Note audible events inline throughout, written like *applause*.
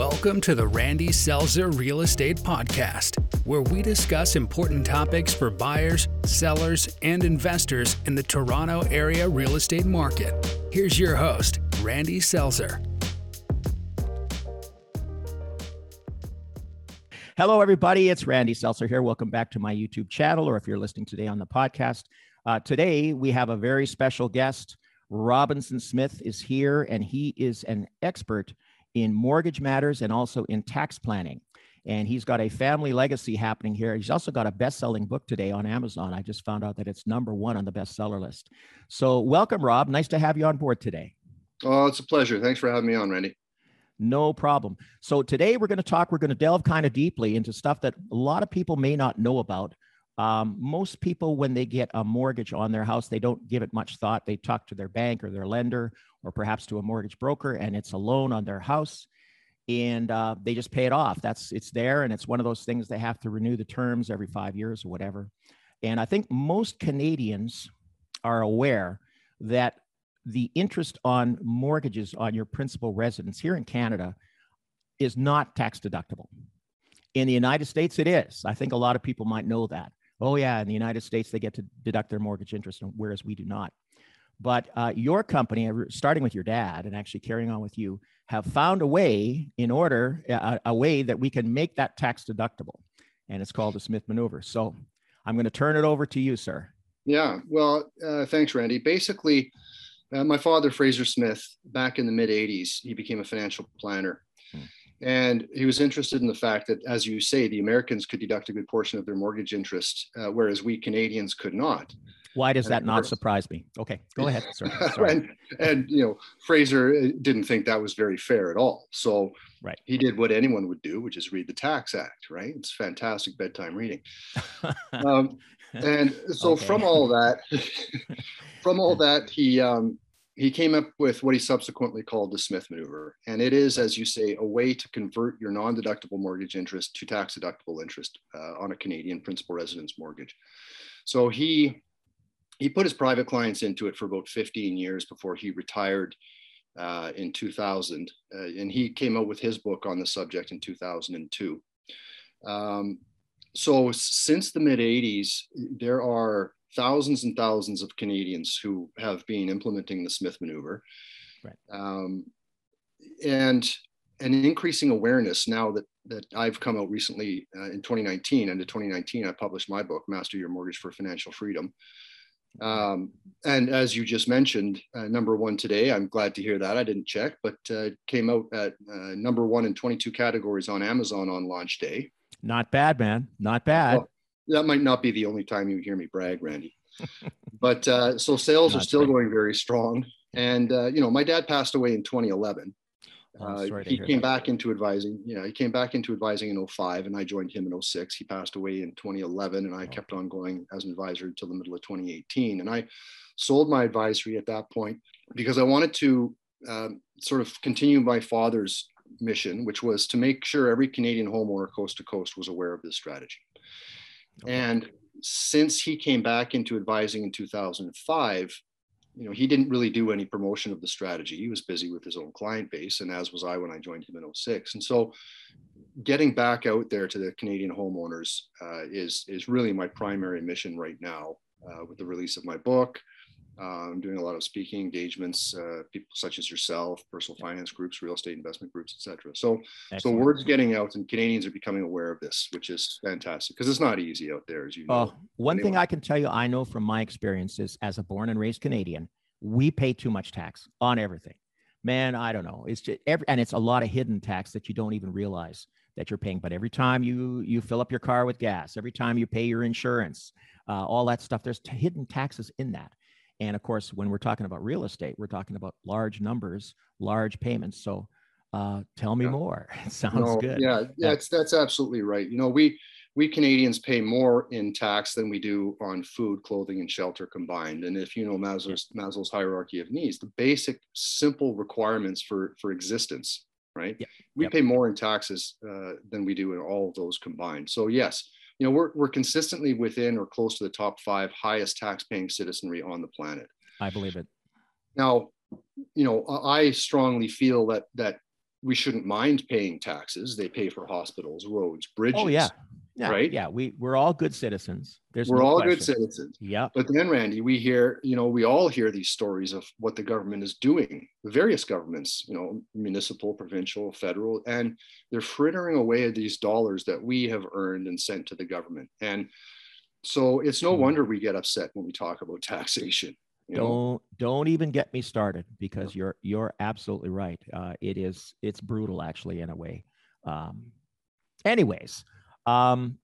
Welcome to the Randy Selzer Real Estate Podcast, where we discuss important topics for buyers, sellers, and investors in the Toronto area real estate market. Here's your host, Randy Selzer. Hello, everybody. It's Randy Selzer here. Welcome back to my YouTube channel, or if you're listening today on the podcast. Uh, today, we have a very special guest. Robinson Smith is here, and he is an expert in mortgage matters and also in tax planning. And he's got a family legacy happening here. He's also got a best selling book today on Amazon. I just found out that it's number one on the bestseller list. So, welcome, Rob. Nice to have you on board today. Oh, it's a pleasure. Thanks for having me on, Randy. No problem. So, today we're going to talk, we're going to delve kind of deeply into stuff that a lot of people may not know about. Um, most people, when they get a mortgage on their house, they don't give it much thought. They talk to their bank or their lender or perhaps to a mortgage broker, and it's a loan on their house, and uh, they just pay it off. That's it's there, and it's one of those things they have to renew the terms every five years or whatever. And I think most Canadians are aware that the interest on mortgages on your principal residence here in Canada is not tax deductible. In the United States, it is. I think a lot of people might know that. Oh, yeah, in the United States, they get to deduct their mortgage interest, whereas we do not. But uh, your company, uh, starting with your dad and actually carrying on with you, have found a way in order, a, a way that we can make that tax deductible. And it's called the Smith maneuver. So I'm going to turn it over to you, sir. Yeah, well, uh, thanks, Randy. Basically, uh, my father, Fraser Smith, back in the mid 80s, he became a financial planner. Hmm. And he was interested in the fact that, as you say, the Americans could deduct a good portion of their mortgage interest, uh, whereas we Canadians could not. Why does that not surprise me? Okay, go ahead. *laughs* Sorry. Sorry. and, and, you know, Fraser uh, didn't think that was very fair at all. So right. he did what anyone would do, which is read the Tax Act. Right? It's fantastic bedtime reading. *laughs* um, and so okay. from all that, *laughs* from all that, he um, he came up with what he subsequently called the Smith maneuver, and it is, as you say, a way to convert your non-deductible mortgage interest to tax-deductible interest uh, on a Canadian principal residence mortgage. So he he put his private clients into it for about 15 years before he retired uh, in 2000. Uh, and he came out with his book on the subject in 2002. Um, so since the mid 80s, there are thousands and thousands of Canadians who have been implementing the Smith maneuver. Right. Um, and an increasing awareness now that that I've come out recently uh, in 2019 and in 2019 I published my book Master Your Mortgage for Financial Freedom um, and as you just mentioned, uh, number one today, I'm glad to hear that. I didn't check, but uh, came out at uh, number one in 22 categories on Amazon on launch day. Not bad, man. Not bad. Well, that might not be the only time you hear me brag, Randy. *laughs* but uh, so sales not are still going very strong. And, uh, you know, my dad passed away in 2011. Uh, he came that. back into advising. Yeah, he came back into advising in 05 and I joined him in 06. He passed away in 2011 and I oh. kept on going as an advisor until the middle of 2018. And I sold my advisory at that point because I wanted to um, sort of continue my father's mission, which was to make sure every Canadian homeowner coast to coast was aware of this strategy. Okay. And since he came back into advising in 2005, you know, he didn't really do any promotion of the strategy. He was busy with his own client base, and as was I when I joined him in 06. And so, getting back out there to the Canadian homeowners uh, is is really my primary mission right now. Uh, with the release of my book, I'm doing a lot of speaking engagements, uh, people such as yourself, personal finance groups, real estate investment groups, etc. So, Excellent. so word's getting out, and Canadians are becoming aware of this, which is fantastic because it's not easy out there, as you know. Oh, one anyway. thing I can tell you, I know from my experiences as a born and raised Canadian, we pay too much tax on everything. Man, I don't know. It's just every, and it's a lot of hidden tax that you don't even realize that you're paying. But every time you you fill up your car with gas, every time you pay your insurance, uh, all that stuff, there's t- hidden taxes in that. And of course, when we're talking about real estate, we're talking about large numbers, large payments. So uh, tell me yeah. more. *laughs* It sounds no, good. Yeah, yeah, that's that's absolutely right. You know, we we Canadians pay more in tax than we do on food, clothing, and shelter combined. And if you know Maslow's, Maslow's hierarchy of needs, the basic, simple requirements for for existence, right? Yep. We yep. pay more in taxes uh, than we do in all of those combined. So yes, you know, we're, we're consistently within or close to the top five highest tax paying citizenry on the planet. I believe it. Now, you know, I strongly feel that, that we shouldn't mind paying taxes. They pay for hospitals, roads, bridges. Oh yeah, yeah, right. Yeah, we we're all good citizens. There's we're no all question. good citizens. Yeah. But then, Randy, we hear, you know, we all hear these stories of what the government is doing. The various governments, you know, municipal, provincial, federal, and they're frittering away these dollars that we have earned and sent to the government. And so it's no Hmm. wonder we get upset when we talk about *laughs* taxation. You? Don't don't even get me started because you're you're absolutely right. Uh, it is it's brutal actually in a way. Um, anyways, um,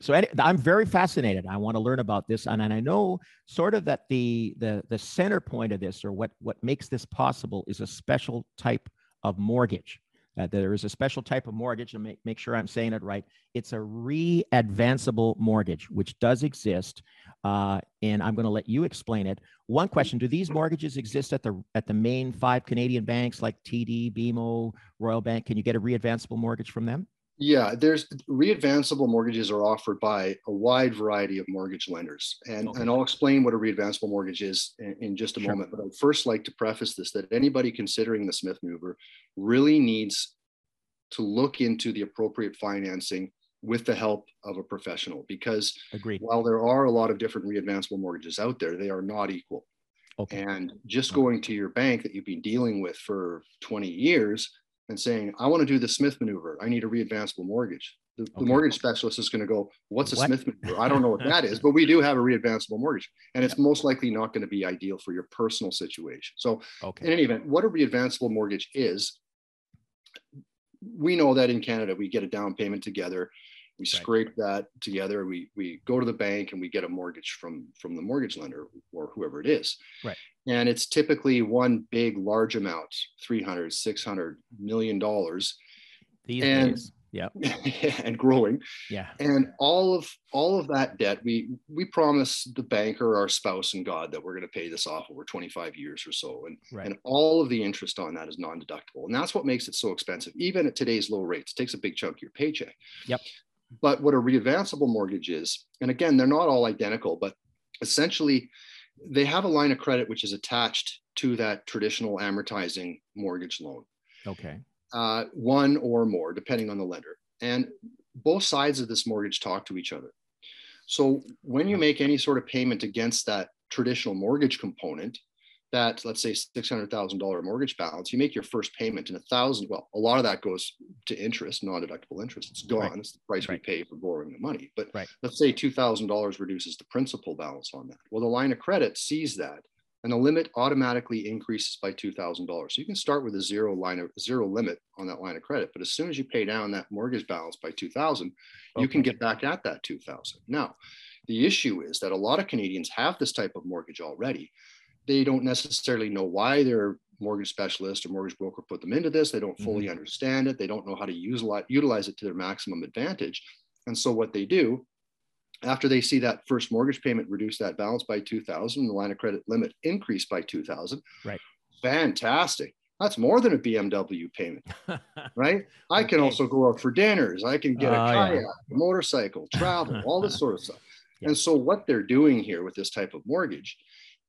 so any, I'm very fascinated. I want to learn about this, and, and I know sort of that the the the center point of this, or what what makes this possible, is a special type of mortgage. Uh, there is a special type of mortgage, and make make sure I'm saying it right. It's a re-advanceable mortgage, which does exist, uh, and I'm going to let you explain it. One question: Do these mortgages exist at the at the main five Canadian banks like TD, BMO, Royal Bank? Can you get a re-advanceable mortgage from them? Yeah, there's readvanceable mortgages are offered by a wide variety of mortgage lenders. And, Okay. and I'll explain what a readvanceable mortgage is in, in just a Sure. moment. But I'd first like to preface this that anybody considering the Smith maneuver really needs to look into the appropriate financing with the help of a professional because Agreed. while there are a lot of different readvanceable mortgages out there, they are not equal. Okay. And just going to your bank that you've been dealing with for 20 years and saying, I want to do the Smith maneuver, I need a readvanceable mortgage. The, the mortgage specialist is going to go, What's a What? Smith maneuver? I don't know what that is, but we do have a readvanceable mortgage. And it's most likely not going to be ideal for your personal situation. So, in any event, what a readvanceable mortgage is, we know that in Canada, we get a down payment together. We Right. scrape that together. We, we go to the bank and we get a mortgage from, from the mortgage lender or whoever it is. Right. And it's typically one big, large amount, 300, 600 million dollars These and- days. Yeah. *laughs* and growing Yeah. and all of all of that debt we we promise the banker our spouse and god that we're going to pay this off over 25 years or so and Right. and all of the interest on that is non-deductible and that's what makes it so expensive even at today's low rates it takes a big chunk of your paycheck Yep. but what a readvanceable mortgage is and again they're not all identical but essentially they have a line of credit which is attached to that traditional amortizing mortgage loan Okay. uh, one or more, depending on the lender. And both sides of this mortgage talk to each other. So when you make any sort of payment against that traditional mortgage component, that let's say six hundred thousand dollar mortgage balance, you make your first payment and a thousand. Well, a lot of that goes to interest, non-deductible interest. It's gone. Right. It's the price Right. we pay for borrowing the money. But Right. let's say two thousand dollars reduces the principal balance on that. Well, the line of credit sees that and the limit automatically increases by $2,000. So you can start with a zero line of zero limit on that line of credit, but as soon as you pay down that mortgage balance by 2,000, you can get back at that 2,000. Now, the issue is that a lot of Canadians have this type of mortgage already. They don't necessarily know why their mortgage specialist or mortgage broker put them into this. They don't fully mm-hmm. understand it. They don't know how to use, utilize it to their maximum advantage. And so what they do after they see that first mortgage payment reduce that balance by 2000 the line of credit limit increase by 2000 Right. fantastic that's more than a bmw payment *laughs* right i can Okay. also go out for dinners i can get a Oh, yeah. kayak a motorcycle travel all this *laughs* sort of stuff Yeah. and so what they're doing here with this type of mortgage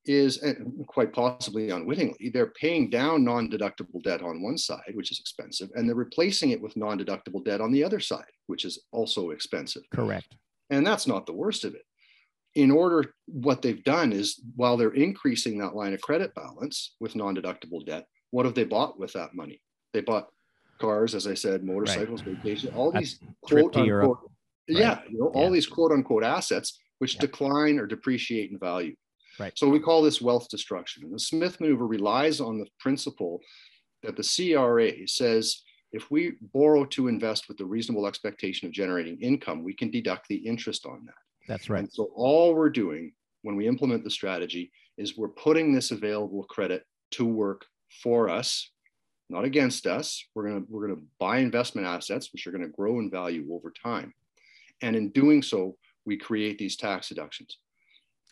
is eh, quite possibly unwittingly they're paying down non-deductible debt on one side which is expensive and they're replacing it with non-deductible debt on the other side which is also expensive Correct. and that's not the worst of it. In order, what they've done is while they're increasing that line of credit balance with non deductible debt, what have they bought with that money? They bought cars, as I said, motorcycles, vacation, all these quote to Europe. unquote, yeah, you know, all these quote unquote assets which Yeah. decline or depreciate in value. Right. So we call this wealth destruction. And the Smith maneuver relies on the principle that the CRA says if we borrow to invest with the reasonable expectation of generating income, we can deduct the interest on that. That's right. And so all we're doing when we implement the strategy is we're putting this available credit to work for us, not against us. We're gonna we're gonna buy investment assets which are going to grow in value over time. And in doing so, we create these tax deductions.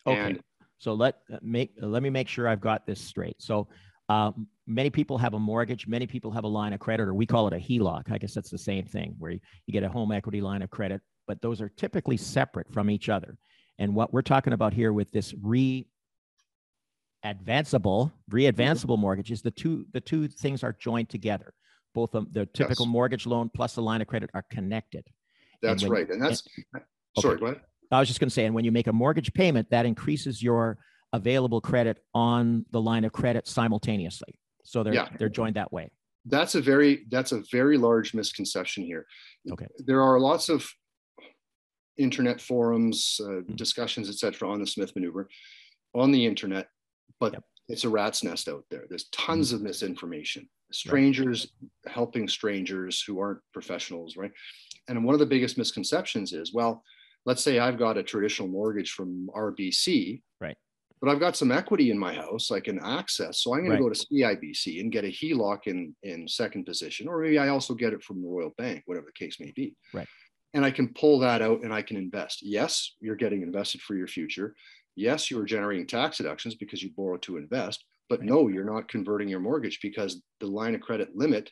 Okay. And So let uh, make uh, let me make sure I've got this straight. So um, many people have a mortgage. Many people have a line of credit, or we call it a HELOC. I guess that's the same thing, where you, you get a home equity line of credit, but those are typically separate from each other. And what we're talking about here with this re advanceable re-advanceable mortgage is the two the two things are joined together. both of the typical yes. mortgage loan plus the line of credit are connected. That's and when, right. And that's, and, sorry, okay. go ahead. I was just going to say, and when you make a mortgage payment, that increases your available credit on the line of credit simultaneously. So they're, yeah. they're joined that way. That's a very, that's a very large misconception here. Okay. There are lots of internet forums, uh, mm-hmm. discussions, etc., on the Smith maneuver on the internet, but yep. it's a rat's nest out there. There's tons mm-hmm. of misinformation. Strangers right. helping strangers who aren't professionals, right? And one of the biggest misconceptions is, well, let's say I've got a traditional mortgage from RBC, right? But I've got some equity in my house I can access, so I'm going right. to go to CIBC and get a HELOC in in second position, or maybe I also get it from the Royal Bank, whatever the case may be, right? And I can pull that out and I can invest. Yes, you're getting invested for your future. Yes, you are generating tax deductions because you borrow to invest, but no, you're not converting your mortgage because the line of credit limit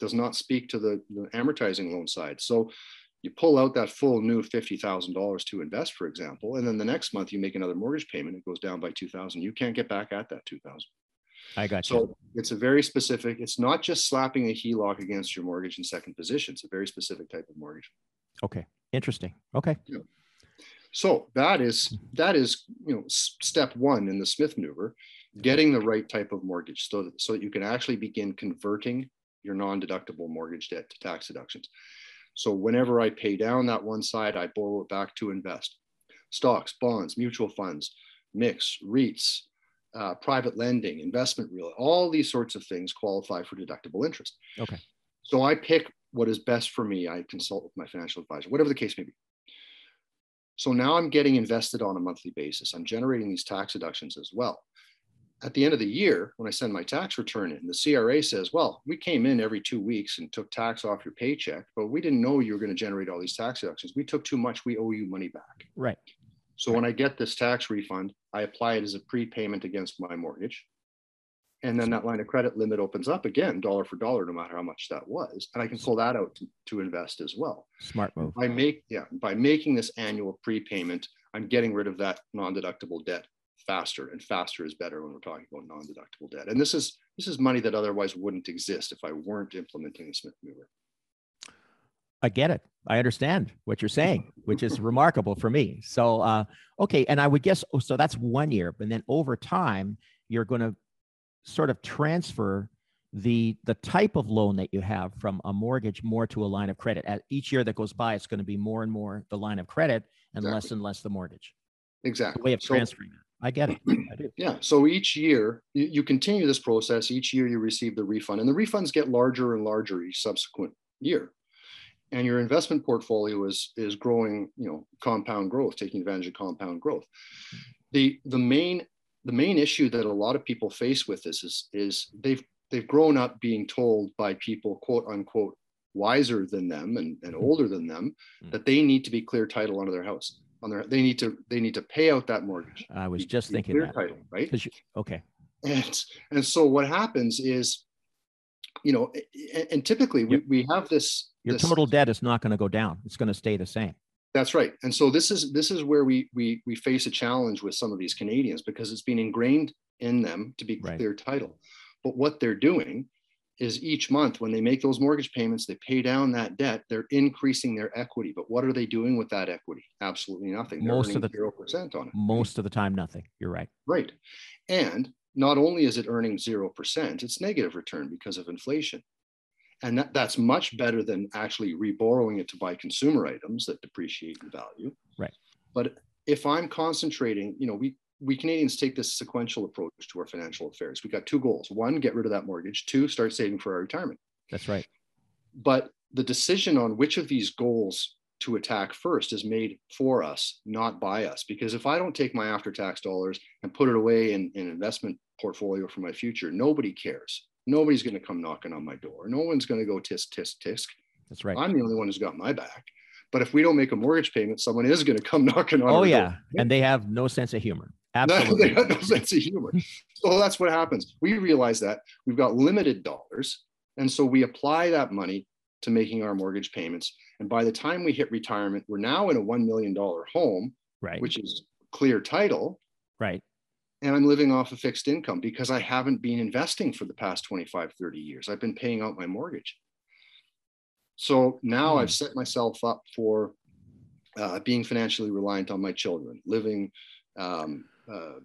does not speak to the, the amortizing loan side. So you pull out that full new $50,000 to invest, for example, and then the next month you make another mortgage payment, it goes down by 2000. You can't get back at that 2000. I got so you. So it's a very specific, it's not just slapping a HELOC against your mortgage in second position. It's a very specific type of mortgage. Okay. Interesting. Okay. Yeah. So that is mm-hmm. that is you know step one in the Smith maneuver, getting the right type of mortgage so that, so that you can actually begin converting your non-deductible mortgage debt to tax deductions. So whenever I pay down that one side, I borrow it back to invest. Stocks, bonds, mutual funds, mix, REITs, uh, private lending, investment real, all these sorts of things qualify for deductible interest. Okay. So I pick what is best for me. I consult with my financial advisor, whatever the case may be. So now I'm getting invested on a monthly basis. I'm generating these tax deductions as well. At the end of the year, when I send my tax return in, the CRA says, well, we came in every two weeks and took tax off your paycheck, but we didn't know you were going to generate all these tax deductions. We took too much. We owe you money back. Right. So when I get this tax refund, I apply it as a prepayment against my mortgage. And then that line of credit limit opens up again, dollar for dollar, no matter how much that was. And I can pull that out to, to invest as well. Smart move. By make yeah, by making this annual prepayment, I'm getting rid of that non-deductible debt faster and faster is better when we're talking about non-deductible debt. And this is this is money that otherwise wouldn't exist if I weren't implementing the Smith maneuver. I get it. I understand what you're saying, which is remarkable for me. So, uh, okay, and I would guess oh, so. That's one year, And then over time, you're going to sort of transfer the the type of loan that you have from a mortgage more to a line of credit. At each year that goes by, it's going to be more and more the line of credit and exactly. less and less the mortgage. Exactly. Way of so, transferring it. I get it. I. Yeah. So each year you, you continue this process. Each year you receive the refund, and the refunds get larger and larger each subsequent year. And your investment portfolio is is growing, you know, compound growth, taking advantage of compound growth. The the main the main issue that a lot of people face with this is, is they've, they've grown up being told by people, quote unquote, wiser than them and, and hmm. older than them hmm. that they need to be clear title onto their house on their they need to they need to pay out that mortgage i was just thinking clear that. title right you, okay and and so what happens is you know and, and typically we, we have this your this, total debt is not going to go down it's going to stay the same that's right. And so this is this is where we we we face a challenge with some of these Canadians because it's been ingrained in them to be clear right. title. But what they're doing is each month when they make those mortgage payments, they pay down that debt, they're increasing their equity. But what are they doing with that equity? Absolutely nothing. They're most of the zero percent on it. Most of the time, nothing. You're right. Right. And not only is it earning zero percent, it's negative return because of inflation and that, that's much better than actually reborrowing it to buy consumer items that depreciate in value right but if i'm concentrating you know we we canadians take this sequential approach to our financial affairs we got two goals one get rid of that mortgage two start saving for our retirement that's right but the decision on which of these goals to attack first is made for us not by us because if i don't take my after tax dollars and put it away in, in an investment portfolio for my future nobody cares Nobody's going to come knocking on my door. No one's going to go tisk, tisk, tisk. That's right. I'm the only one who's got my back. But if we don't make a mortgage payment, someone is going to come *laughs* knocking on. Oh yeah, door. and they have no sense of humor. *laughs* Absolutely, they have no sense of humor. so that's what happens. We realize that we've got limited dollars, and so we apply that money to making our mortgage payments. And by the time we hit retirement, we're now in a one million dollar home, right? Which is clear title, right? and I'm living off a fixed income because I haven't been investing for the past 25, 30 years. I've been paying out my mortgage. So now mm. I've set myself up for uh, being financially reliant on my children, living um, uh,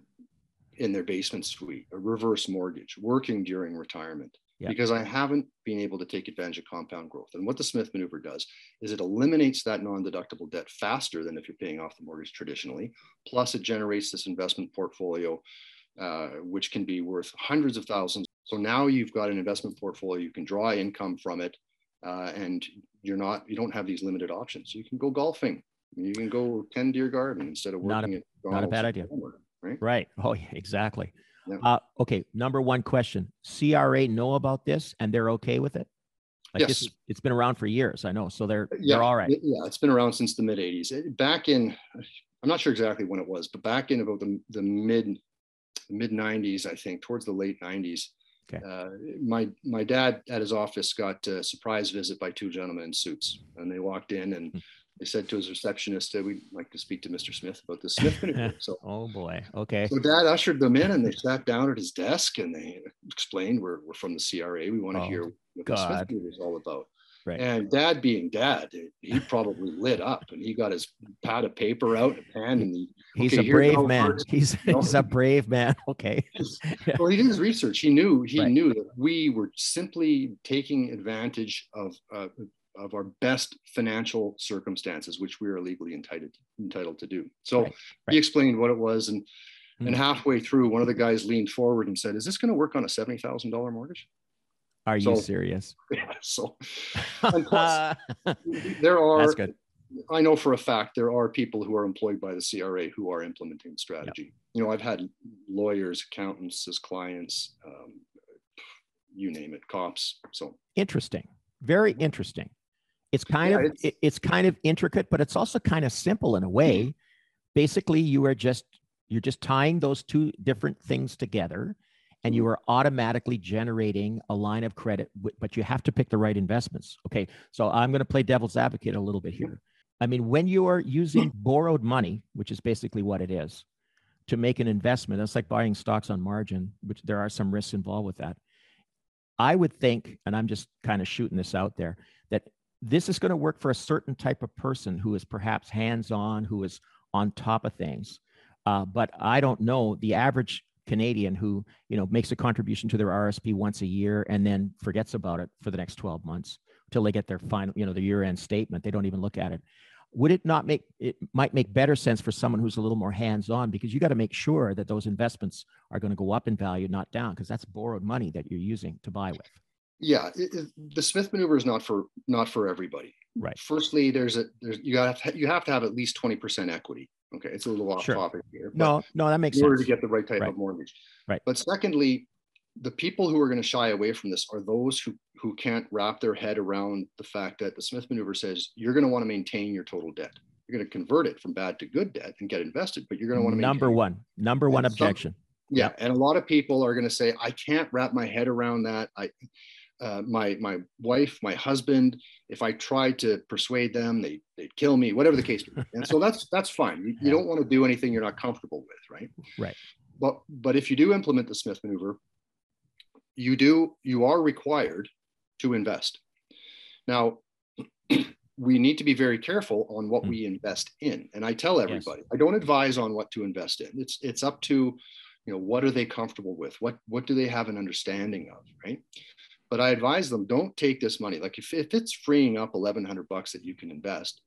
in their basement suite, a reverse mortgage, working during retirement, yeah. because I haven't been able to take advantage of compound growth. And what the Smith maneuver does is it eliminates that non deductible debt faster than if you're paying off the mortgage traditionally. Plus, it generates this investment portfolio, uh, which can be worth hundreds of thousands. So now you've got an investment portfolio, you can draw income from it, uh, and you're not, you don't have these limited options. You can go golfing, you can go tend to your garden instead of working not a, at Not a bad idea. Right? Right. Oh, yeah, exactly. Yeah. Uh, okay, number one question: CRA know about this and they're okay with it? Like yes. It's been around for years, I know. So they're yeah, they're all right. Yeah, it's been around since the mid '80s. Back in, I'm not sure exactly when it was, but back in about the the mid mid '90s, I think, towards the late '90s. Okay. Uh, my my dad at his office got a surprise visit by two gentlemen in suits, and they walked in and they said to his receptionist that we'd like to speak to Mr. Smith about the Smith *laughs* maneuver. So, oh boy, okay. So Dad ushered them in, and they sat down at his desk, and they explained, "We're we're from the CRA. We want to oh, hear what God. the Smith maneuver is all about." Right. And Dad, being Dad, he probably lit up, and he got his pad of paper out, and pen, and he, he's okay, a brave man. He's he's a brave man. *laughs* Okay. *laughs* well, he did his research. He knew he right. knew that we were simply taking advantage of uh, of our best financial circumstances, which we are legally entitled entitled to do. So right, right. he explained what it was, and mm-hmm. and halfway through, one of the guys leaned forward and said, "Is this going to work on a seventy thousand dollar mortgage?" Are you serious? *laughs* Yeah. So *laughs* plus, there are. That's good. I know for a fact there are people who are employed by the CRA who are implementing the strategy. Yep. You know, I've had lawyers, accountants as clients, um, you name it, cops. So interesting, very interesting. It's kind yeah, of it's, it's kind of intricate, but it's also kind of simple in a way. Basically, you are just you're just tying those two different things together and you are automatically generating a line of credit but you have to pick the right investments. Okay so i'm going to play devil's advocate a little bit here. I mean when you are using *laughs* borrowed money which is basically what it is to make an investment that's like buying stocks on margin which there are some risks involved with that. I would think and i'm just kind of shooting this out there that this is going to work for a certain type of person who is perhaps hands on, who is on top of things. Uh, but I don't know the average Canadian who you know makes a contribution to their RSP once a year and then forgets about it for the next 12 months until they get their final, you know, the year-end statement. They don't even look at it. Would it not make it might make better sense for someone who's a little more hands-on because you got to make sure that those investments are going to go up in value, not down, because that's borrowed money that you're using to buy with yeah it, it, the smith maneuver is not for not for everybody. Right. Firstly there's a there's you got to you have to have at least 20% equity. Okay it's a little off sure. topic here no no that makes in sense. order to get the right type right. of mortgage. Right. But secondly the people who are going to shy away from this are those who who can't wrap their head around the fact that the smith maneuver says you're going to want to maintain your total debt. You're going to convert it from bad to good debt and get invested but you're going to want to number one number one objection. Some, yeah and a lot of people are going to say i can't wrap my head around that. I uh, my my wife, my husband. If I tried to persuade them, they they'd kill me. Whatever the case. *laughs* and so that's that's fine. You, you don't want to do anything you're not comfortable with, right? Right. But but if you do implement the Smith maneuver, you do you are required to invest. Now, *clears throat* we need to be very careful on what mm. we invest in. And I tell everybody, yes. I don't advise on what to invest in. It's it's up to you know what are they comfortable with what what do they have an understanding of right but I advise them don't take this money. Like if, if it's freeing up 1100 bucks that you can invest,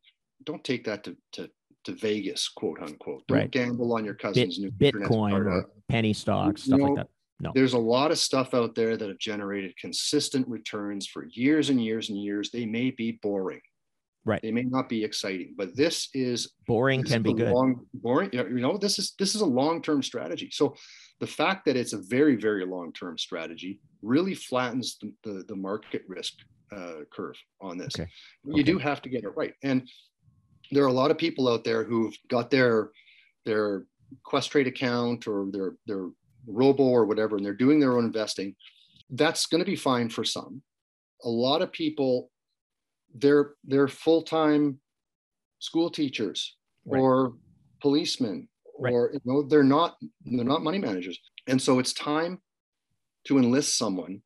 don't take that to, to, to Vegas, quote unquote. Don't right. gamble on your cousin's Bit, new Bitcoin or penny stocks, stuff know, like that. No. There's a lot of stuff out there that have generated consistent returns for years and years and years. They may be boring. Right. They may not be exciting, but this is boring this can is be good. Long, boring, you know, this is this is a long-term strategy. So the fact that it's a very, very long-term strategy really flattens the, the, the market risk uh, curve on this. Okay. You okay. do have to get it right. And there are a lot of people out there who've got their their Questrade account or their their Robo or whatever, and they're doing their own investing. That's going to be fine for some. A lot of people, they're they're full time school teachers right. or policemen right. or you know they're not they're not money managers. And so it's time to enlist someone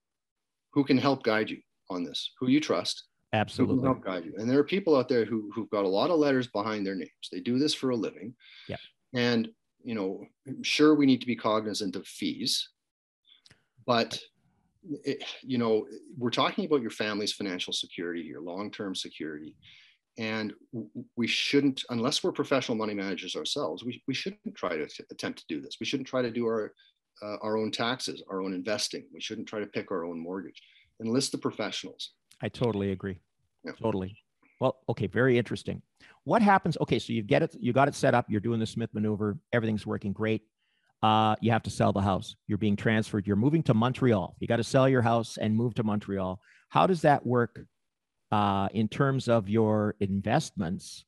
who can help guide you on this who you trust absolutely. help guide you. And there are people out there who, who've got a lot of letters behind their names. They do this for a living. Yeah. And you know sure we need to be cognizant of fees but it, you know we're talking about your family's financial security your long-term security and we shouldn't unless we're professional money managers ourselves we, we shouldn't try to attempt to do this. We shouldn't try to do our uh, our own taxes our own investing. We shouldn't try to pick our own mortgage. Enlist the professionals. I totally agree. Yeah. totally. Well okay very interesting. What happens okay so you get it you got it set up you're doing the smith maneuver everything's working great. Uh, you have to sell the house. You're being transferred. You're moving to montreal. You got to sell your house and move to montreal. How does that work uh, in terms of your investments?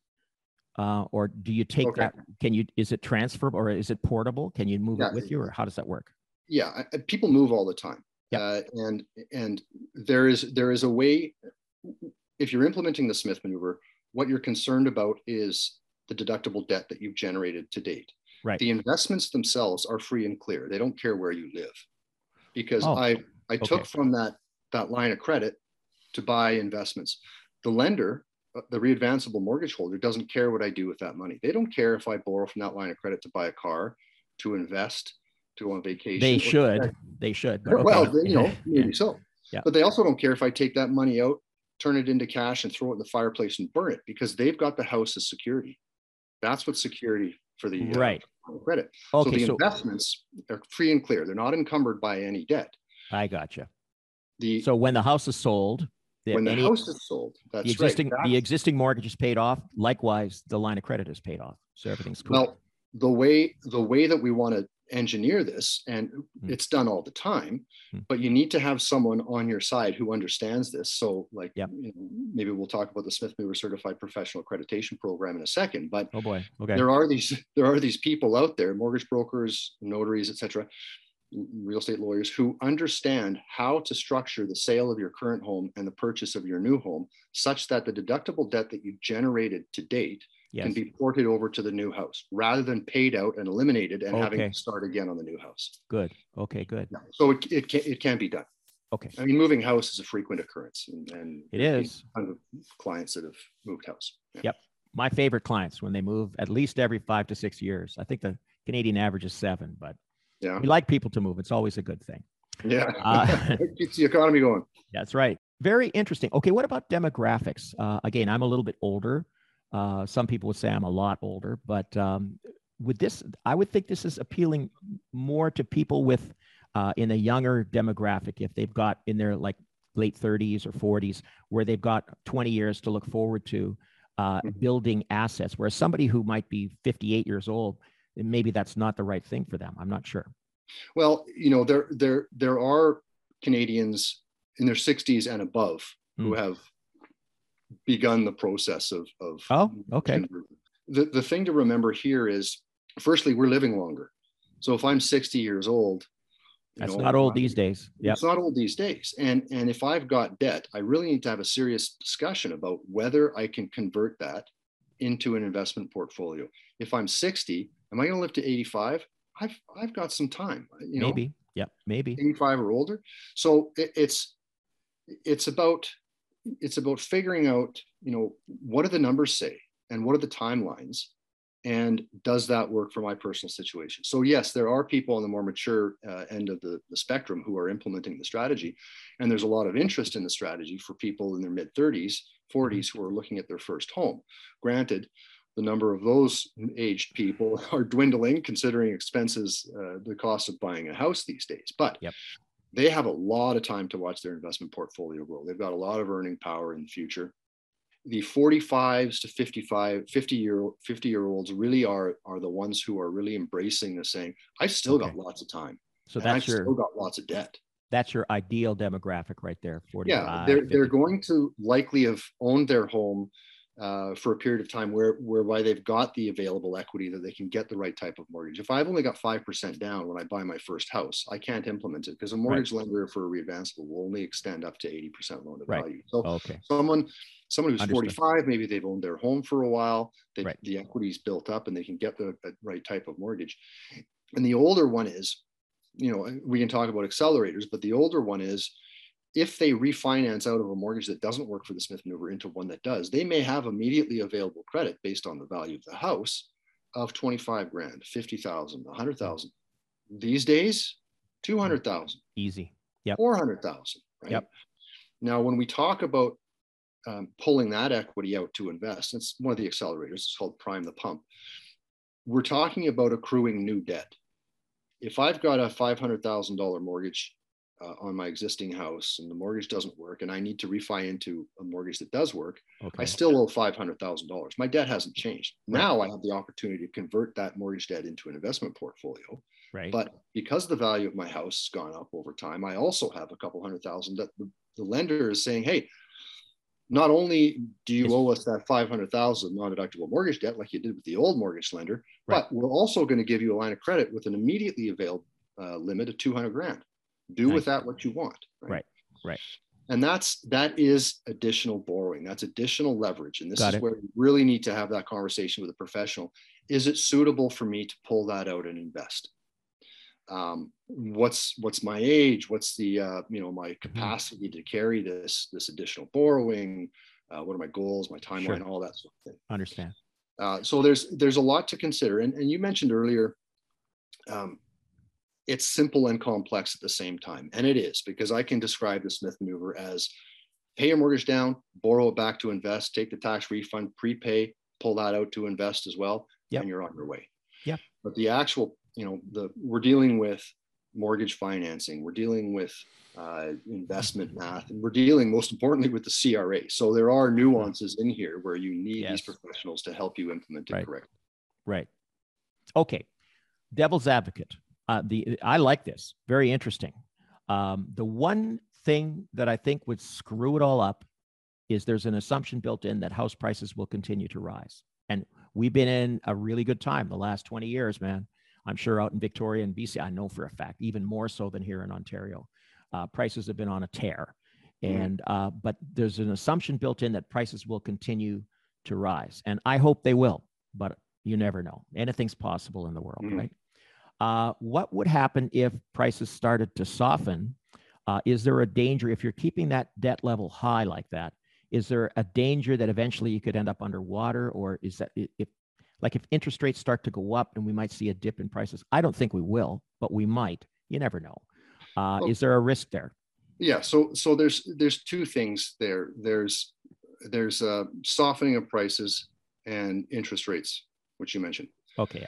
Uh, or do you take okay. that? Can you, is it transferable or is it portable? Can you move yeah. it with you or how does that work? Yeah, people move all the time. Yeah. Uh, and and there is there is a way if you're implementing the Smith maneuver, what you're concerned about is the deductible debt that you've generated to date. Right. The investments themselves are free and clear. They don't care where you live, because oh, I I took from that that line of credit to buy investments. The lender, uh, the readvanceable mortgage holder, doesn't care what I do with that money. They don't care if I borrow from that line of credit to buy a car, to invest, to go on vacation. They should. They should. Okay. Well, you know, *laughs* maybe yeah. so. Yeah. But they also don't care if I take that money out, turn it into cash, and throw it in the fireplace and burn it because they've got the house as security. That's what security for the uh, right credit. Okay, so the so, investments are free and clear. They're not encumbered by any debt. I gotcha. The so when the house is sold, the, when the any, house is sold, that's the existing right. the existing mortgage is paid off. Likewise, the line of credit is paid off, so everything's cool. Well, the way the way that we want to engineer this, and mm. it's done all the time, mm. but you need to have someone on your side who understands this. So, like, yep. you know, maybe we'll talk about the Smith Maneuver Certified Professional Accreditation Program in a second. But oh boy, okay, there are these *laughs* there are these people out there, mortgage brokers, notaries, etc real estate lawyers who understand how to structure the sale of your current home and the purchase of your new home such that the deductible debt that you generated to date yes. can be ported over to the new house rather than paid out and eliminated and okay. having to start again on the new house. Good. Okay, good. Yeah. So it, it, can, it can be done. Okay. I mean, moving house is a frequent occurrence and, and it is clients that have moved house. Yeah. Yep. My favorite clients when they move at least every five to six years. I think the Canadian average is seven, but yeah. We like people to move. It's always a good thing. Yeah. Uh, *laughs* keeps the economy going. That's right. Very interesting. Okay. What about demographics? Uh, again, I'm a little bit older. Uh, some people would say I'm a lot older, but um, with this, I would think this is appealing more to people with uh, in a younger demographic if they've got in their like late 30s or 40s where they've got 20 years to look forward to uh, mm-hmm. building assets whereas somebody who might be 58 years old maybe that's not the right thing for them. I'm not sure. Well, you know, there there there are Canadians in their 60s and above mm. who hmm. have begun the process of of oh okay. The the thing to remember here is firstly we're living longer. So if I'm 60 years old, that's know, not old these days. Yeah, it's not old these days. And and if I've got debt, I really need to have a serious discussion about whether I can convert that into an investment portfolio. If I'm 60, am I going to live to 85? I've I've got some time. You know, maybe. Yeah, maybe 85 or older. So it, it's it's about it's about figuring out, you know, what do the numbers say and what are the timelines and does that work for my personal situation so yes there are people on the more mature uh, end of the, the spectrum who are implementing the strategy and there's a lot of interest in the strategy for people in their mid 30s 40s who are looking at their first home granted the number of those aged people *laughs* are dwindling considering expenses uh, the cost of buying a house these days. But yep. they have a lot of time to watch their investment portfolio grow. They've got a lot of earning power in the future. The 45s to 55 50 year 50 year olds really are are the ones who are really embracing this saying i've still okay. got lots of time so that's I've your still got lots of debt. That's your ideal demographic right there 45 yeah they're, they're going to likely have owned their home uh, for a period of time where whereby they've got the available equity that they can get the right type of mortgage. If I've only got five percent down when I buy my first house, I can't implement it because a mortgage right. lender for a readvanceable will only extend up to eighty percent loan to right. value. So okay. someone someone who's Understood. 45 maybe they've owned their home for a while they, right. the equity's built up and they can get the, the right type of mortgage and the older one is you know we can talk about accelerators but the older one is if they refinance out of a mortgage that doesn't work for the Smith maneuver into one that does, they may have immediately available credit based on the value of the house of 25 grand, 50,000, 100,000. These days, 200,000. Easy. Yep. 400,000. Right. Yep. Now, when we talk about um, pulling that equity out to invest, it's one of the accelerators, it's called Prime the Pump. We're talking about accruing new debt. If I've got a $500,000 mortgage uh, on my existing house and the mortgage doesn't work and I need to refi into a mortgage that does work, okay. I still owe $500,000. My debt hasn't changed. Right. Now I have the opportunity to convert that mortgage debt into an investment portfolio. Right. But because the value of my house has gone up over time, I also have a couple hundred thousand that the, the lender is saying, hey, not only do you owe us that 500,000 non-deductible mortgage debt like you did with the old mortgage lender, right. but we're also going to give you a line of credit with an immediately available uh, limit of 200 grand do with that what you want right? right right. And that's that is additional borrowing. That's additional leverage. And this Got is it. where you really need to have that conversation with a professional. Is it suitable for me to pull that out and invest? Um, what's what's my age? What's the uh, you know my mm-hmm. capacity to carry this this additional borrowing? Uh, what are my goals my timeline sure. all that sort of thing. Understand. Uh, so there's there's a lot to consider. And, and you mentioned earlier um, it's simple and complex at the same time. And it is because I can describe the Smith maneuver as pay your mortgage down, borrow it back to invest, take the tax refund, prepay, pull that out to invest as well, yep. and you're on your way. Yeah. But the actual, you know, the we're dealing with mortgage financing, we're dealing with uh, investment *laughs* math, and we're dealing most importantly with the CRA. So there are nuances in here where you need yes. these professionals to help you implement it right. correctly. Right. Okay. Devil's advocate uh, the I like this. Very interesting. Um, the one thing that I think would screw it all up is there's an assumption built in that house prices will continue to rise. And we've been in a really good time the last 20 years, man. I'm sure out in Victoria and BC, I know for a fact, even more so than here in Ontario, uh, prices have been on a tear. Mm-hmm. And uh, but there's an assumption built in that prices will continue to rise, and I hope they will. But you never know. Anything's possible in the world, mm-hmm. right? Uh, what would happen if prices started to soften? Uh, is there a danger if you're keeping that debt level high like that? Is there a danger that eventually you could end up underwater, or is that if like if interest rates start to go up and we might see a dip in prices? I don't think we will, but we might. You never know. Uh, well, is there a risk there? Yeah. So so there's there's two things there. There's there's a softening of prices and interest rates, which you mentioned. Okay. Yeah.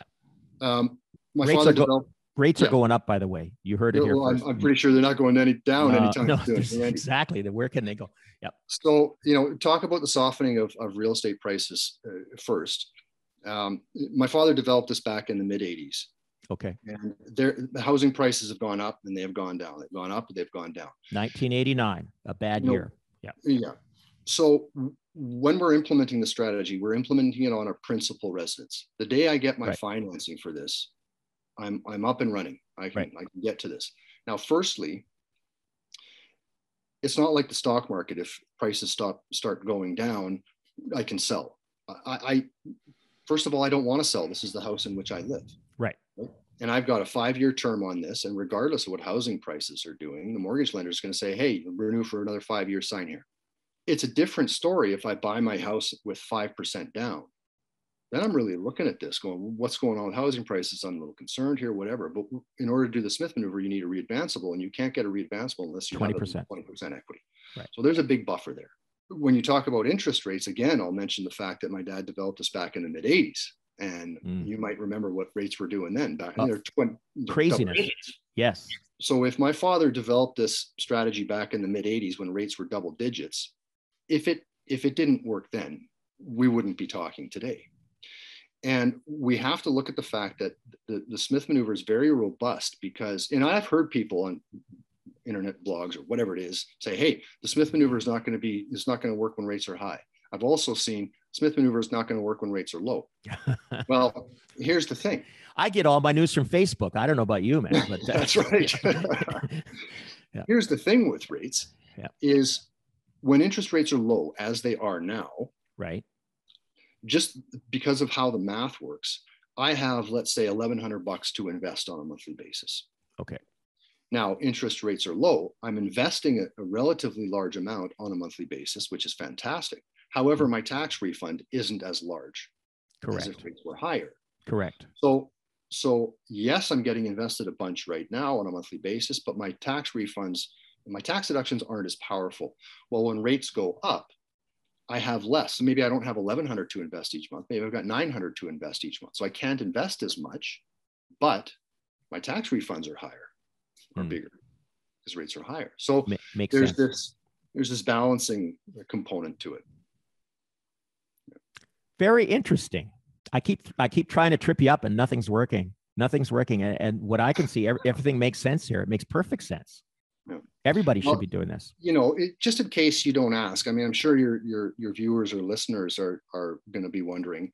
Um, my rates father developed. rates yeah. are going up, by the way. You heard it here. Well, I'm, I'm, pretty sure they're not going any down uh, anytime no, soon. *laughs* Exactly. Where can they go? Yep. So you know, talk about the softening of, of real estate prices uh, first. Um, my father developed this back in the mid 80s. Okay. And their the housing prices have gone up and they have gone down. They've gone up, they've gone down. 1989, a bad year. Yeah. Yeah. So when we're implementing the strategy, we're implementing it on a principal residence. The day I get my right. financing for this, I'm I'm up and running. I can right. I can get to this. Now, firstly, it's not like the stock market. If prices stop start going down, I can sell. I, I first of all, I don't want to sell. This is the house in which I live. Right. And I've got a five-year term on this, and regardless of what housing prices are doing, the mortgage lender is going to say, "Hey, renew for another five years. Sign here." It's a different story if I buy my house with five percent down then I'm really looking at this going, what's going on with housing prices? I'm a little concerned here, whatever. But in order to do the Smith maneuver, you need a readvanceable, and you can't get a readvanceable unless you 20%. have 20% equity. Right. So there's a big buffer there. When you talk about interest rates, again, I'll mention the fact that my dad developed this back in the mid 80s. And mm. you might remember what rates were doing then back in craziness. Yes. So if my father developed this strategy back in the mid 80s when rates were double digits, if it if it didn't work then, we wouldn't be talking today and we have to look at the fact that the, the Smith maneuver is very robust because, and I've heard people on internet blogs or whatever it is say, hey, the Smith maneuver is not going to be, it's not going to work when rates are high. I've also seen Smith maneuver is not going to work when rates are low. *laughs* well, here's the thing. I get all my news from Facebook. I don't know about you, man. But *laughs* uh, that's right. *laughs* yeah. Here's the thing with rates yeah. is when interest rates are low, as they are now, right? Just because of how the math works, I have, let's say, 1100 bucks to invest on a monthly basis. Okay. Now, interest rates are low. I'm investing a, a relatively large amount on a monthly basis, which is fantastic. However, mm-hmm. my tax refund isn't as large Correct. as if rates were higher. Correct. So, so yes, I'm getting invested a bunch right now on a monthly basis, but my tax refunds, my tax deductions aren't as powerful. Well, when rates go up, I have less. So maybe I don't have 1100 to invest each month. Maybe I've got 900 to invest each month. So I can't invest as much, but my tax refunds are higher or mm. bigger because rates are higher. So Makes there's sense. this there's this balancing component to it. Very interesting. I keep I keep trying to trip you up and nothing's working. Nothing's working. And, and what I can see, everything makes sense here. It makes perfect sense. Yeah. Everybody should be doing this. You know, it, just in case you don't ask, I mean, I'm sure your your your viewers or listeners are are going to be wondering,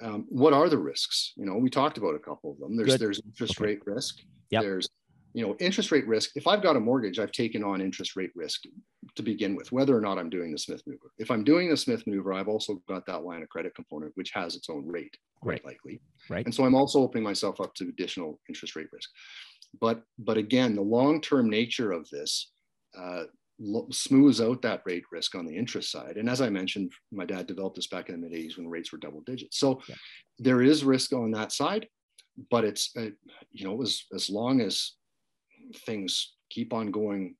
um, what are the risks? You know, we talked about a couple of them. There's Good. there's interest okay. rate risk. Yep. There's you know interest rate risk if i've got a mortgage i've taken on interest rate risk to begin with whether or not i'm doing the smith maneuver if i'm doing the smith maneuver i've also got that line of credit component which has its own rate quite right. likely right and so i'm also opening myself up to additional interest rate risk but but again the long-term nature of this uh, smooths out that rate risk on the interest side. And as i mentioned my dad developed this back in the mid 80s when rates were double digits. So yeah. there is risk on that side but it's uh, you know as as long as things keep on going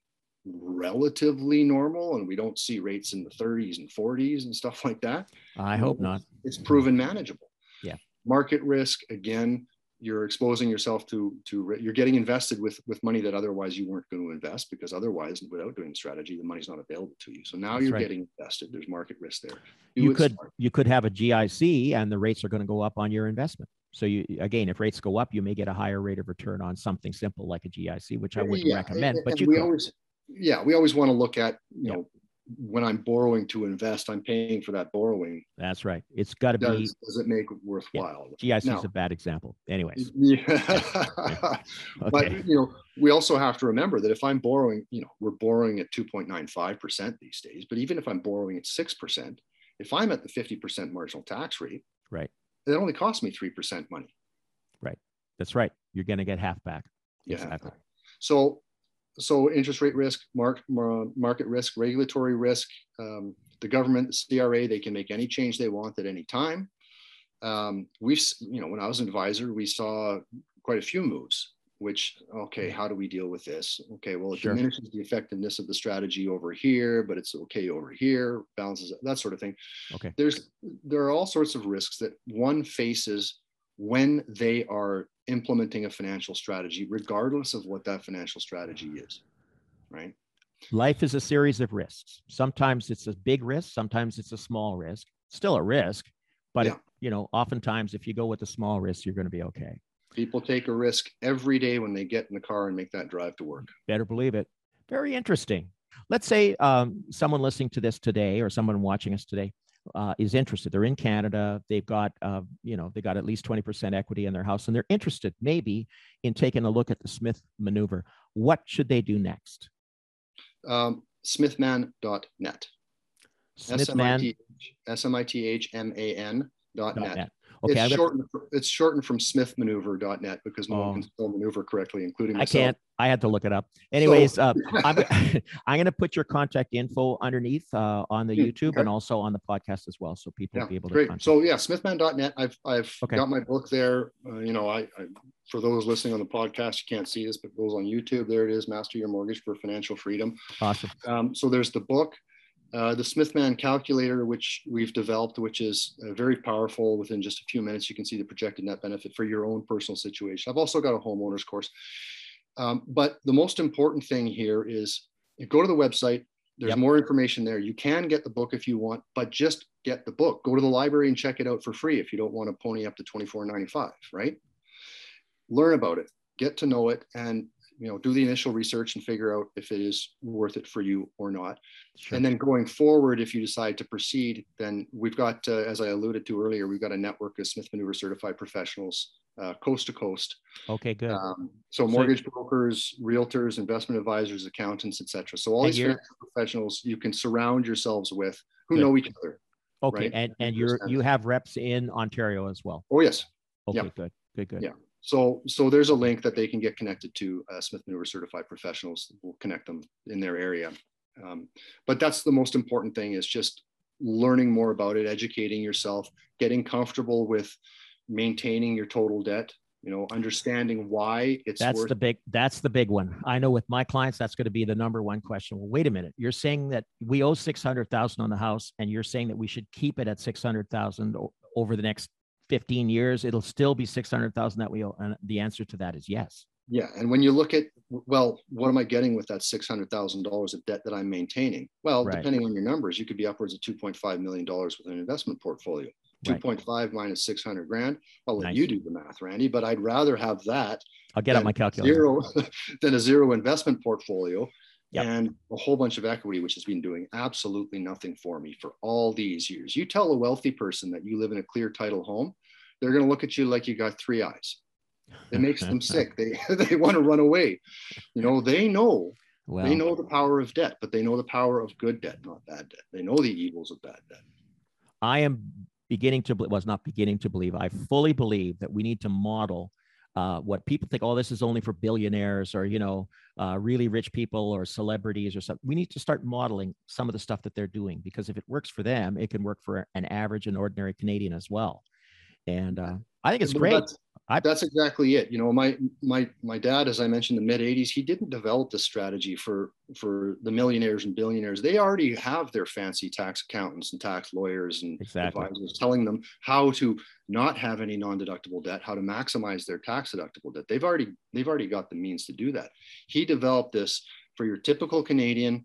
relatively normal and we don't see rates in the 30s and 40s and stuff like that i hope not. it's proven manageable. Yeah. Market risk again you're exposing yourself to to you're getting invested with with money that otherwise you weren't going to invest because otherwise without doing the strategy the money's not available to you so now That's you're right. getting invested there's market risk there Do you could smart. you could have a gic and the rates are going to go up on your investment so you again, if rates go up, you may get a higher rate of return on something simple like a GIC, which I uh, wouldn't yeah, recommend. And, but and you we could. always, yeah, we always want to look at you yeah. know when I'm borrowing to invest, I'm paying for that borrowing. That's right. It's got to be. Does it make it worthwhile? Yeah. GIC is a bad example. Anyways. *laughs* Yeah. *laughs* okay. But you know, we also have to remember that if I'm borrowing, you know, we're borrowing at 2.95% these days. But even if I'm borrowing at 6%, if I'm at the 50% marginal tax rate, right, it only costs me 3% money. Right. That's right. You're going to get half back. Yeah. Exactly. So, so interest rate risk, mark, market risk, regulatory risk, um, the government, the CRA, they can make any change they want at any time. Um, we've, you know, when I was an advisor, we saw quite a few moves which okay how do we deal with this okay well it sure. diminishes the effectiveness of the strategy over here but it's okay over here balances that sort of thing okay there's there are all sorts of risks that one faces when they are implementing a financial strategy regardless of what that financial strategy is right life is a series of risks sometimes it's a big risk sometimes it's a small risk still a risk but yeah. you know oftentimes if you go with a small risk you're going to be okay People take a risk every day when they get in the car and make that drive to work. Better believe it. Very interesting. Let's say um, someone listening to this today or someone watching us today uh, is interested. They're in Canada. They've got, uh, you know, they got at least 20% equity in their house and they're interested maybe in taking a look at the Smith maneuver. What should they do next? Um, smithman.net. Smithman. Dot net. Okay, it's shortened. It's shortened from SmithManeuver.net because no oh. one can spell maneuver correctly, including myself. I can't. I had to look it up. Anyways, so, uh, *laughs* I'm, *laughs* I'm going to put your contact info underneath uh, on the hmm, YouTube okay. and also on the podcast as well, so people yeah, will be able to. Great. So yeah, SmithMan.net. I've I've okay. got my book there. Uh, you know, I, I for those listening on the podcast, you can't see this, but those on YouTube. There it is. Master Your Mortgage for Financial Freedom. Awesome. Um, so there's the book. Uh, the Smithman calculator, which we've developed, which is uh, very powerful. Within just a few minutes, you can see the projected net benefit for your own personal situation. I've also got a homeowner's course. Um, but the most important thing here is you go to the website. There's yep. more information there. You can get the book if you want, but just get the book. Go to the library and check it out for free if you don't want to pony up to $24.95, right? Learn about it, get to know it, and you know do the initial research and figure out if it is worth it for you or not. Sure. and then going forward if you decide to proceed then we've got uh, as i alluded to earlier we've got a network of smith maneuver certified professionals uh, coast to coast. Okay good. Um, so mortgage so, brokers realtors investment advisors accountants etc so all these professionals you can surround yourselves with who good. know each other okay right? and and you're you have reps in ontario as well? Oh yes. Okay yep. good good good. Yeah so, so there's a link that they can get connected to uh, Smith Maneuver certified professionals. We'll connect them in their area. Um, but that's the most important thing is just learning more about it, educating yourself, getting comfortable with maintaining your total debt. You know, understanding why it's that's worth- the big that's the big one. I know with my clients that's going to be the number one question. Well, wait a minute, you're saying that we owe six hundred thousand on the house, and you're saying that we should keep it at six hundred thousand over the next 15 years, it'll still be 600,000 that we owe. And the answer to that is yes. Yeah. And when you look at, well, what am I getting with that $600,000 of debt that I'm maintaining? Well, right. depending on your numbers, you could be upwards of $2.5 million with an investment portfolio. Right. 2.5 minus 600 grand. I'll let nice. you do the math, Randy, but I'd rather have that. I'll get out my calculator. Zero, *laughs* than a zero investment portfolio yep. and a whole bunch of equity, which has been doing absolutely nothing for me for all these years. You tell a wealthy person that you live in a clear title home, they're going to look at you like you got three eyes. It *laughs* makes them sick. They *laughs* they want to run away. You know, they know well, they know the power of debt, but they know the power of good debt, not bad debt. They know the evils of bad debt. I am beginning to was not beginning to believe. I fully believe that we need to model uh, what people think. Oh, this is only for billionaires or you know uh, really rich people or celebrities or something. We need to start modeling some of the stuff that they're doing because if it works for them, it can work for an average and ordinary Canadian as well and uh, I think it's great. That's, I, that's, exactly it. You know, my my my dad, as I mentioned, the mid '80s, he didn't develop this strategy for for the millionaires and billionaires. They already have their fancy tax accountants and tax lawyers and exactly. advisors telling them how to not have any non-deductible debt, how to maximize their tax deductible debt. They've already they've already got the means to do that. He developed this for your typical Canadian.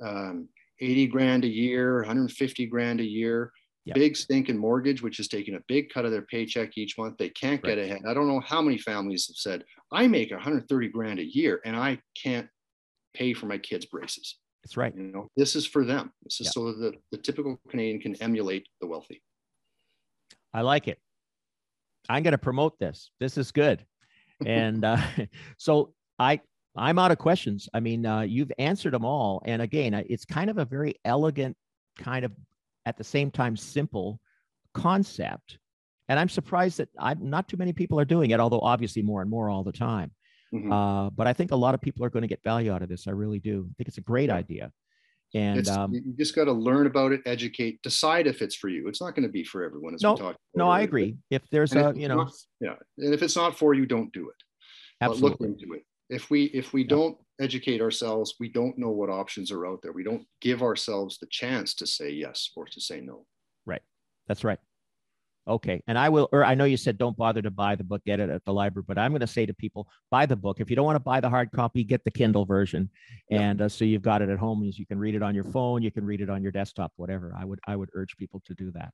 Um, 80 grand a year, 150 grand a year Yep. Big stinking mortgage, which is taking a big cut of their paycheck each month. They can't right. get ahead. I don't know how many families have said, I make 130 grand a year and I can't pay for my kids' braces. That's right. You know, this is for them. This is yep. so that the typical Canadian can emulate the wealthy. I like it. I'm going to promote this. This is good. and uh, *laughs* so I I'm out of questions. I mean, uh, you've answered them all. And again, it's kind of a very elegant kind of at the same time simple concept. And I'm surprised that I, not too many people are doing it, although obviously more and more all the time. Mm-hmm. Uh, but I think a lot of people are going to get value out of this. I really do. I think it's a great yeah. idea. And um, you just got to learn about it, educate, decide if it's for you. It's not going to be for everyone. As no, we talked no, I agree. If there's and a, you know, not, yeah, and if it's not for you, don't do it. Absolutely. But look into it. If we if we yeah. don't educate ourselves. We don't know what options are out there. We don't give ourselves the chance to say yes or to say no. Right. That's right. Okay. And I will, or I know you said don't bother to buy the book, get it at the library, but I'm going to say to people, buy the book. If you don't want to buy the hard copy, get the Kindle version. And uh, so you've got it at home. You can read it on your phone, you can read it on your desktop, whatever. I would, I would urge people to do that.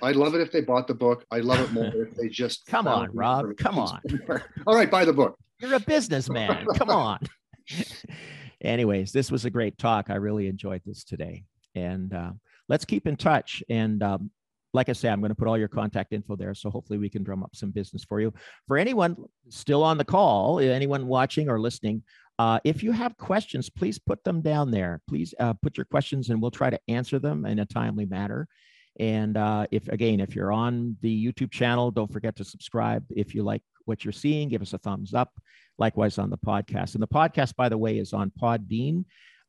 I'd love it if they bought the book. I'd love it more if they just *laughs* come on, Rob. Come on. All right, buy the book. You're a businessman. *laughs* Come on. *laughs* Anyways, this was a great talk. I really enjoyed this today. And uh, let's keep in touch. And um, like I say, I'm going to put all your contact info there. So hopefully we can drum up some business for you. For anyone still on the call, anyone watching or listening, uh, if you have questions, please put them down there. Please uh, put your questions and we'll try to answer them in a timely manner. And uh, if again, if you're on the YouTube channel, don't forget to subscribe. If you like what you're seeing, give us a thumbs up. Likewise on the podcast. And the podcast, by the way, is on Podbean,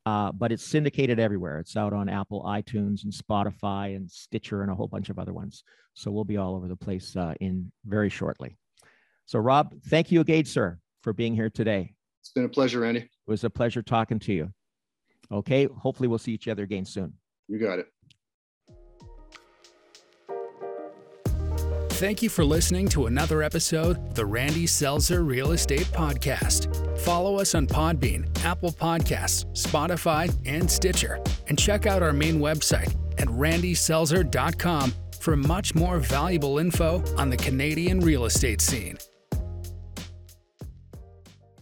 uh, but it's syndicated everywhere. It's out on Apple, iTunes, and Spotify, and Stitcher, and a whole bunch of other ones. So we'll be all over the place uh, in very shortly. So, Rob, thank you again, sir, for being here today. It's been a pleasure, Andy. It was a pleasure talking to you. Okay. Hopefully, we'll see each other again soon. You got it. Thank you for listening to another episode of the Randy Selzer Real Estate Podcast. Follow us on Podbean, Apple Podcasts, Spotify, and Stitcher. And check out our main website at randyselzer.com for much more valuable info on the Canadian real estate scene.